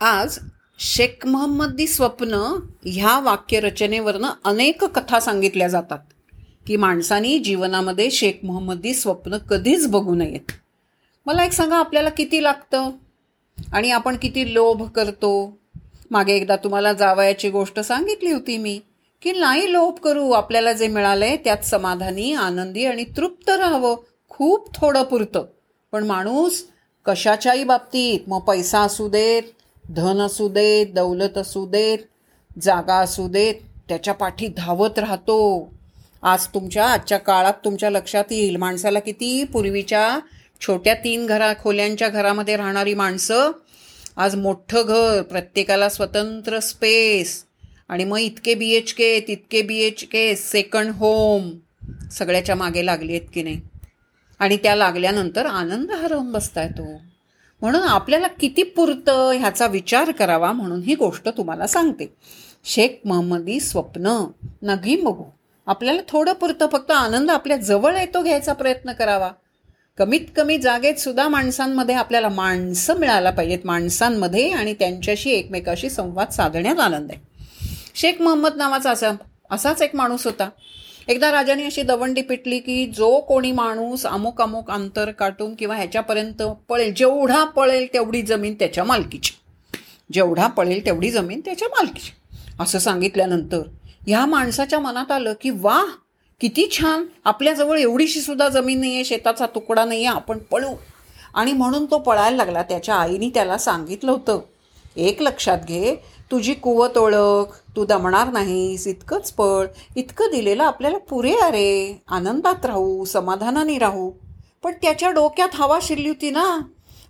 आज शेख महम्मदी स्वप्न ह्या वाक्यरचनेवरनं अनेक कथा सांगितल्या जातात की माणसानी जीवनामध्ये शेख मोहम्मदी स्वप्न कधीच बघू नयेत. मला एक सांगा आपल्याला किती लागतं? आणि आपण किती लोभ करतो? मागे एकदा तुम्हाला जावयाची गोष्ट सांगितली होती मी की नाही लोभ करू आपल्याला जे मिळालंय त्यात समाधानी आनंदी आणि तृप्त राहावं खूप थोडं पुरतं. पण माणूस कशाच्याही बाबतीत मग पैसा असू देत धन असू देत दौलत असू देत जागा असू देत त्याच्या पाठी धावत राहतो. आज तुमच्या आजच्या काळात तुमच्या लक्षात येईल माणसाला किती पूर्वीच्या छोट्या तीन घरा खोल्यांच्या घरामध्ये राहणारी माणसं आज मोठं घर प्रत्येकाला स्वतंत्र स्पेस आणि मग इतके बी एच के तितके B H K second home सगळ्याच्या मागे लागली आहेत की नाही? आणि त्या लागल्यानंतर आनंद हरवून बसताय तो. म्हणून आपल्याला किती पुरतं ह्याचा विचार करावा म्हणून ही गोष्ट तुम्हाला सांगते. शेख महम्मदी स्वप्न नगी बघू आपल्याला थोडं पुरतं फक्त आनंद आपल्या जवळ येतो घ्यायचा प्रयत्न करावा. कमीत कमी जागेत सुद्धा माणसांमध्ये आपल्याला माणसं मिळायला पाहिजेत माणसांमध्ये आणि त्यांच्याशी एकमेकाशी संवाद साधण्यात आनंद आहे. शेख महम्मद नावाचा असा असाच एक माणूस होता. एकदा राजाने अशी दवंडी पिटली की जो कोणी माणूस अमुक अमुक अंतर काटून किंवा ह्याच्यापर्यंत पळेल जेवढा पळेल तेवढी जमीन त्याच्या मालकीची. जेवढा पळेल तेवढी जमीन त्याच्या मालकीची. असं सांगितल्यानंतर ह्या माणसाच्या मनात आलं की वा किती छान! आपल्याजवळ एवढीशी सुद्धा जमीन नाही आहे शेताचा तुकडा नाही आहे आपण पळू. आणि म्हणून तो पळायला लागला. त्याच्या आईने त्याला सांगितलं होतं एक लक्षात घे तुझी कुवत ओळख तू दमणार नाहीस इतकंच पळ. इतकं दिलेलं आपल्याला पुरे अरे. आनंदात राहू समाधानाने राहू. पण त्याच्या डोक्यात हवा शिरली होती ना.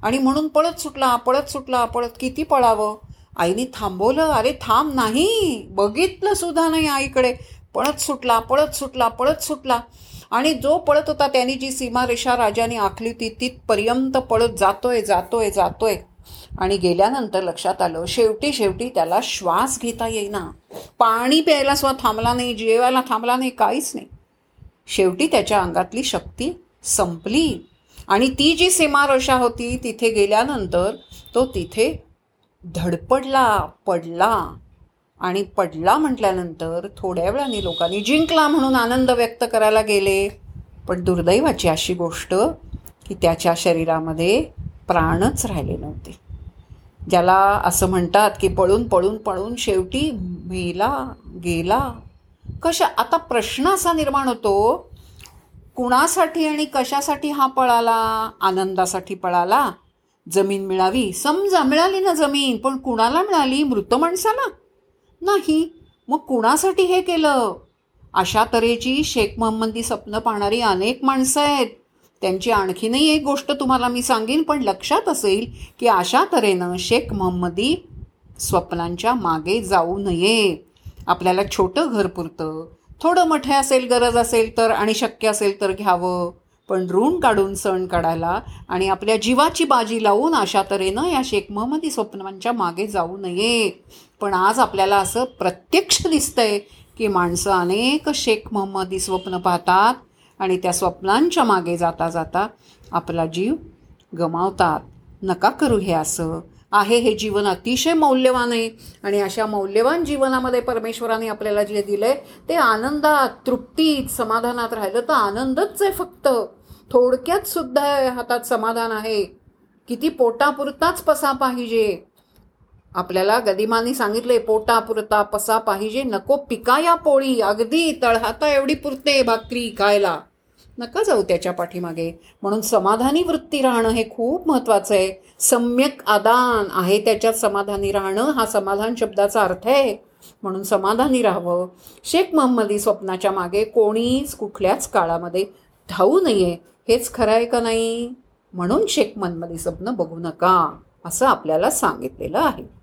आणि म्हणून पळत सुटला पळत सुटला पळत किती पळावं. आईने थांबवलं अरे थांब नाही. बघितलं सुद्धा नाही आईकडे. पळत सुटला पळत सुटला पळत सुटला. आणि जो पळत होता त्यांनी जी सीमारेषा राजाने आखली होती तिथपर्यंत पळत जातोय जातोय जातोय. आणि गेल्यानंतर लक्षात आलं शेवटी शेवटी त्याला श्वास घेता येईना. पाणी प्यायला सुद्धा थांबला नाही जेवायला थांबला नाही काहीच नाही. शेवटी त्याच्या अंगातली शक्ती संपली. आणि ती जी सीमारशा होती तिथे गेल्यानंतर तो तिथे धडपडला पडला. आणि पडला म्हटल्यानंतर थोड्या वेळाने लोकांनी जिंकला म्हणून आनंद व्यक्त करायला गेले. पण दुर्दैवाची अशी गोष्ट की त्याच्या शरीरामध्ये प्राणच राहिले नव्हते. ज्याला असं म्हणतात की पळून पळून पळून शेवटी मेला गेला. कशा आता प्रश्न असा निर्माण होतो कुणासाठी आणि कशासाठी हा पळाला आनंदासाठी पळाला जमीन मिळावी. समजा मिळाली ना जमीन पण कुणाला मिळाली? मृत माणसाला? नाही. मग कुणासाठी हे केलं? अशा तऱ्हेची शेख महम्मदी स्वप्न पाहणारी अनेक माणसं आहेत. त्यांची आणखीनही एक गोष्ट तुम्हाला मी सांगेन पण लक्षात असेल की अशा तऱ्हेनं शेख महम्मदी स्वप्नांच्या मागे जाऊ नये. आपल्याला छोटं घर पुरतं. थोडं मोठे असेल गरज असेल तर आणि शक्य असेल तर घ्यावं. पण ऋण काढून सण काढायला आणि आपल्या जीवाची बाजी लावून अशा तऱ्हेनं या शेख महम्मदी स्वप्नांच्या मागे जाऊ नये. पण आज आपल्याला असं प्रत्यक्ष दिसतंय की माणसं अनेक शेख महम्मदी स्वप्न पाहतात आणि त्या स्वप्नांच्या मागे जाता जाता आपला जीव गमावतात. नका करू हे असं. आहे हे जीवन अतिशय मौल्यवान आहे. आणि अशा मौल्यवान जीवनामध्ये परमेश्वराने आपल्याला जे दिलं आहे ते आनंदात तृप्तीत समाधानात राहिलं तर आनंदच आहे फक्त. थोडक्यात सुद्धा हातात समाधान आहे. किती पोटापुरताच पसा पाहिजे. आपल्याला गदिमानी सांगितले पोटापुरता पसा पाहिजे. नको पिकाया पोळी अगदी तळहाता एवढी पुरते भाकरी खायला. नका जाऊ त्याच्या पाठीमागे. म्हणून समाधानी वृत्ती राहणं हे खूप महत्त्वाचं आहे. सम्यक आदान आहे त्याच्यात समाधानी राहणं हा समाधान शब्दाचा अर्थ आहे. म्हणून समाधानी राहावं. शेख महम्मदी स्वप्नाच्या मागे कोणीच कुठल्याच काळामध्ये धावू नये हेच खरं आहे का नाही? म्हणून शेख महम्मदी स्वप्न बघू नका असं आपल्याला सांगितलेलं आहे.